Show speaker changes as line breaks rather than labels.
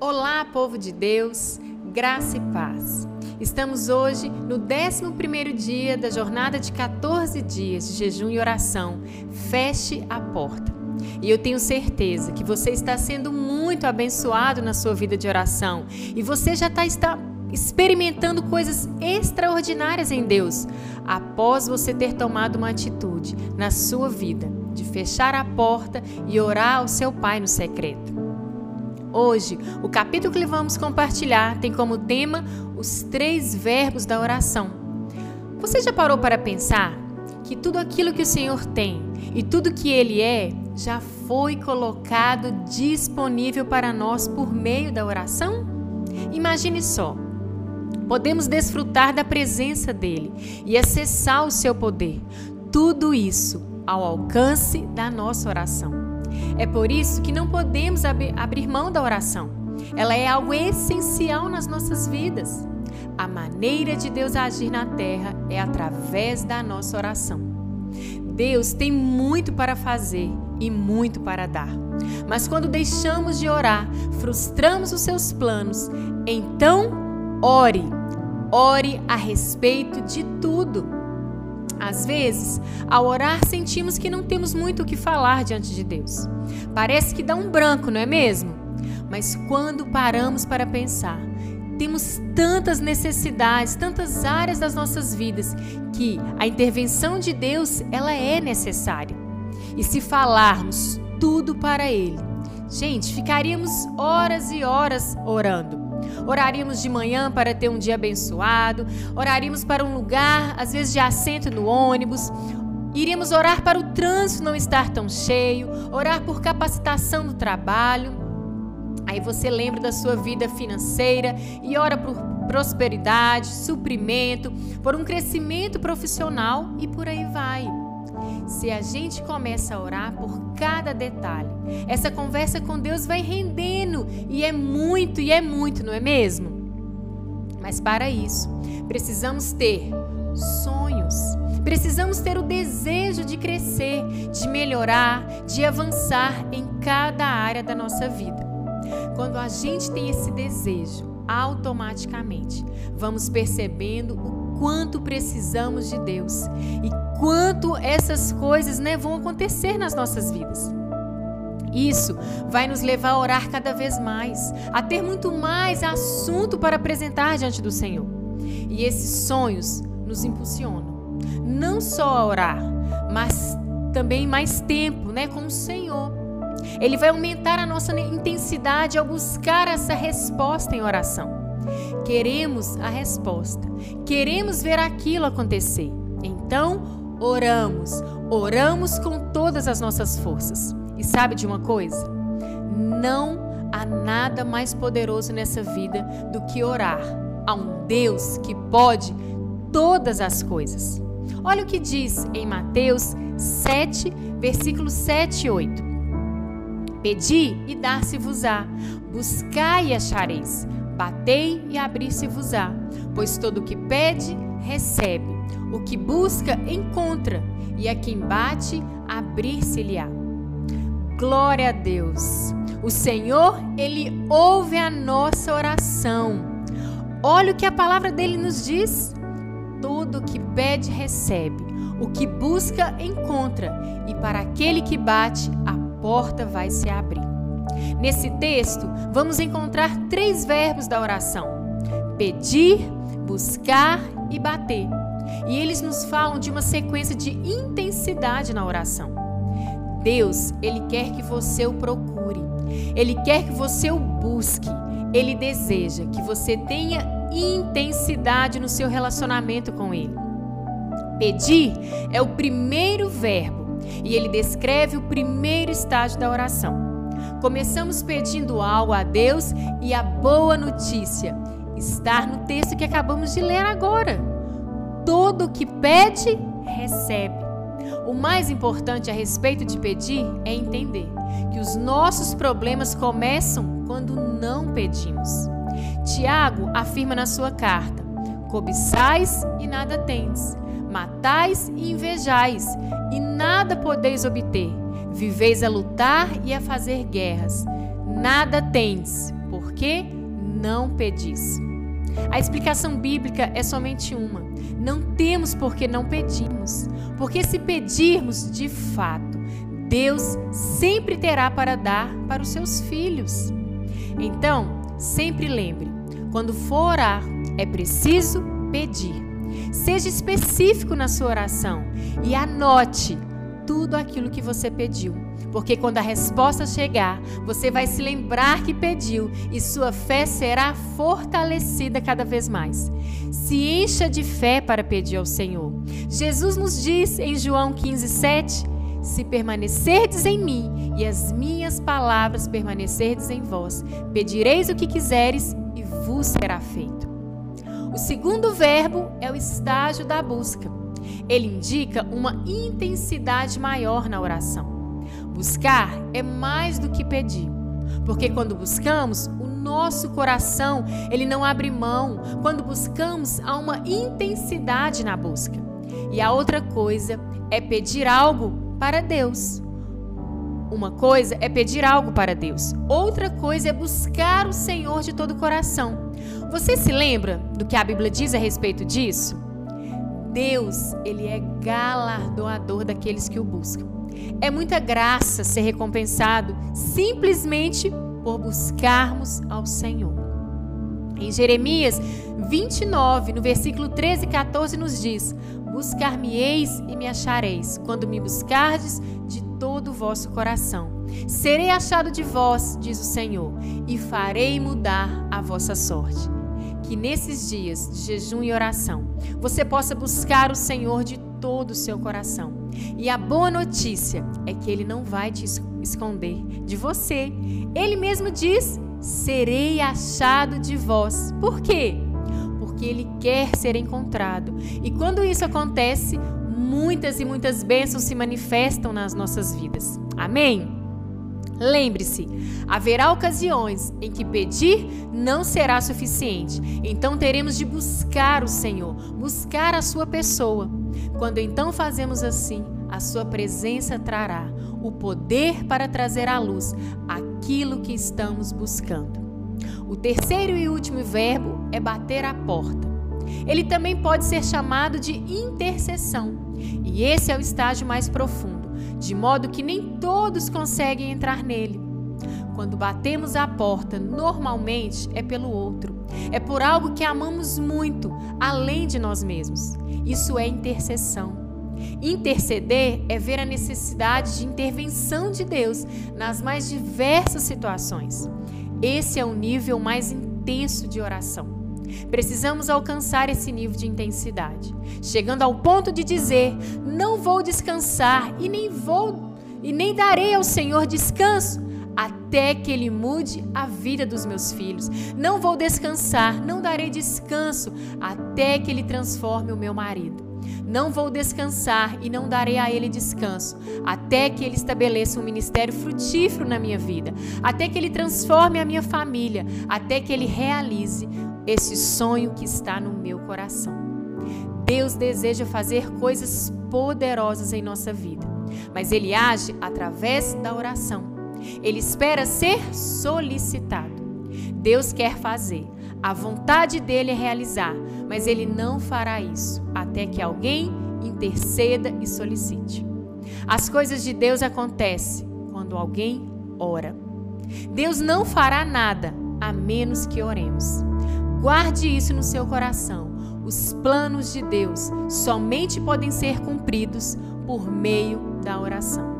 Olá, povo de Deus, graça e paz. Estamos hoje no 11 dia da jornada de 14 dias de jejum e oração. Feche a porta. E eu tenho certeza que você está sendo muito abençoado na sua vida de oração e você já tá, está, está experimentando coisas extraordinárias em Deus após você ter tomado uma atitude na sua vida de fechar a porta e orar ao seu Pai no secreto. Hoje, o capítulo que vamos compartilhar tem como tema os três verbos da oração. Você já parou para pensar que tudo aquilo que o Senhor tem e tudo que Ele é já foi colocado disponível para nós por meio da oração? Imagine só. Podemos desfrutar da presença dele e acessar o seu poder. Tudo isso ao alcance da nossa oração. É por isso que não podemos ab abrir mão da oração. Ela é algo essencial nas nossas vidas. A maneira de Deus agir na terra é através da nossa oração. Deus tem muito para fazer e muito para dar. Mas quando deixamos de orar, frustramos os seus planos. Então, ore. Ore a respeito de tudo. Às vezes, ao orar, sentimos que não temos muito o que falar diante de Deus. Parece que dá um branco, não é mesmo? Mas quando paramos para pensar, temos tantas necessidades, tantas áreas das nossas vidas que a intervenção de Deus, ela é necessária. E se falarmos tudo para ele, gente, ficaríamos horas e horas orando. Oraríamos de manhã para ter um dia abençoado, oraríamos para um lugar, às vezes de assento no ônibus, iríamos orar para o trânsito não estar tão cheio, orar por capacitação no trabalho. Aí você lembra da sua vida financeira e ora por prosperidade, suprimento, por um crescimento profissional e por aí vai. Se a gente começa a orar por cada detalhe, essa conversa com Deus vai rendendo e é muito e é muito, não é mesmo? Mas para isso, precisamos ter sonhos. Precisamos ter o desejo de crescer, de melhorar, de avançar em cada área da nossa vida. Quando a gente tem esse desejo, automaticamente vamos percebendo o quanto precisamos de Deus e quanto essas coisas né, vão acontecer nas nossas vidas. Isso vai nos levar a orar cada vez mais, a ter muito mais assunto para apresentar diante do Senhor. E esses sonhos nos impulsionam, não só a orar, mas também mais tempo né, com o Senhor. Ele vai aumentar a nossa intensidade ao buscar essa resposta em oração. Queremos a resposta, queremos ver aquilo acontecer. Então, oramos, oramos com todas as nossas forças. E sabe de uma coisa? Não há nada mais poderoso nessa vida do que orar a um Deus que pode todas as coisas. Olha o que diz em Mateus 7, versículos 7 e 8. Pedi e dar-se-vos-á, buscai e achareis, batei e abrir-se-vos-á, pois todo o que pede, recebe o que busca, encontra, e a quem bate, abrir-se-lhe-á. Glória a Deus. O Senhor, ele ouve a nossa oração. Olha o que a palavra dele nos diz. Tudo que pede, recebe. O que busca, encontra. E para aquele que bate, a porta vai se abrir. Nesse texto, vamos encontrar três verbos da oração: pedir, buscar e bater. E eles nos falam de uma sequência de intensidade na oração. Deus, ele quer que você o procure. Ele quer que você o busque. Ele deseja que você tenha intensidade no seu relacionamento com ele. Pedir é o primeiro verbo e ele descreve o primeiro estágio da oração. Começamos pedindo algo a Deus e a boa notícia está no texto que acabamos de ler agora. Todo que pede, recebe. O mais importante a respeito de pedir é entender que os nossos problemas começam quando não pedimos. Tiago afirma na sua carta: cobiçais e nada tendes, matais e invejais, e nada podeis obter. Viveis a lutar e a fazer guerras. Nada por porque não pedis. A explicação bíblica é somente uma. Não temos porque não pedimos. Porque se pedirmos de fato, Deus sempre terá para dar para os seus filhos. Então, sempre lembre: quando for orar, é preciso pedir. Seja específico na sua oração e anote tudo aquilo que você pediu. Porque quando a resposta chegar, você vai se lembrar que pediu e sua fé será fortalecida cada vez mais. Se encha de fé para pedir ao Senhor. Jesus nos diz em João 15, 7: Se permanecerdes em mim e as minhas palavras permanecerdes em vós, pedireis o que quiseres e vos será feito. O segundo verbo é o estágio da busca. Ele indica uma intensidade maior na oração. Buscar é mais do que pedir, porque quando buscamos, o nosso coração, ele não abre mão. Quando buscamos, há uma intensidade na busca. E a outra coisa é pedir algo para Deus. Uma coisa é pedir algo para Deus, outra coisa é buscar o Senhor de todo o coração. Você se lembra do que a Bíblia diz a respeito disso? Deus, ele é galardoador daqueles que o buscam. É muita graça ser recompensado simplesmente por buscarmos ao Senhor. Em Jeremias 29, no versículo 13 e 14, nos diz: Buscar-me-eis e me achareis, quando me buscardes de todo o vosso coração. Serei achado de vós, diz o Senhor, e farei mudar a vossa sorte que nesses dias de jejum e oração você possa buscar o Senhor de todo o seu coração. E a boa notícia é que Ele não vai te esconder de você. Ele mesmo diz: serei achado de vós. Por quê? Porque Ele quer ser encontrado. E quando isso acontece, muitas e muitas bênçãos se manifestam nas nossas vidas. Amém? Lembre-se, haverá ocasiões em que pedir não será suficiente. Então teremos de buscar o Senhor, buscar a sua pessoa. Quando então fazemos assim, a sua presença trará o poder para trazer à luz aquilo que estamos buscando. O terceiro e último verbo é bater a porta. Ele também pode ser chamado de intercessão, e esse é o estágio mais profundo de modo que nem todos conseguem entrar nele. Quando batemos a porta, normalmente é pelo outro, é por algo que amamos muito, além de nós mesmos. Isso é intercessão. Interceder é ver a necessidade de intervenção de Deus nas mais diversas situações. Esse é o nível mais intenso de oração. Precisamos alcançar esse nível de intensidade, chegando ao ponto de dizer: não vou descansar e nem vou e nem darei ao Senhor descanso até que ele mude a vida dos meus filhos. Não vou descansar, não darei descanso até que ele transforme o meu marido. Não vou descansar e não darei a ele descanso, até que ele estabeleça um ministério frutífero na minha vida, até que ele transforme a minha família, até que ele realize esse sonho que está no meu coração. Deus deseja fazer coisas poderosas em nossa vida, mas Ele age através da oração. Ele espera ser solicitado. Deus quer fazer, a vontade dele é realizar, mas Ele não fará isso até que alguém interceda e solicite. As coisas de Deus acontecem quando alguém ora. Deus não fará nada a menos que oremos. Guarde isso no seu coração. Os planos de Deus somente podem ser cumpridos por meio da oração.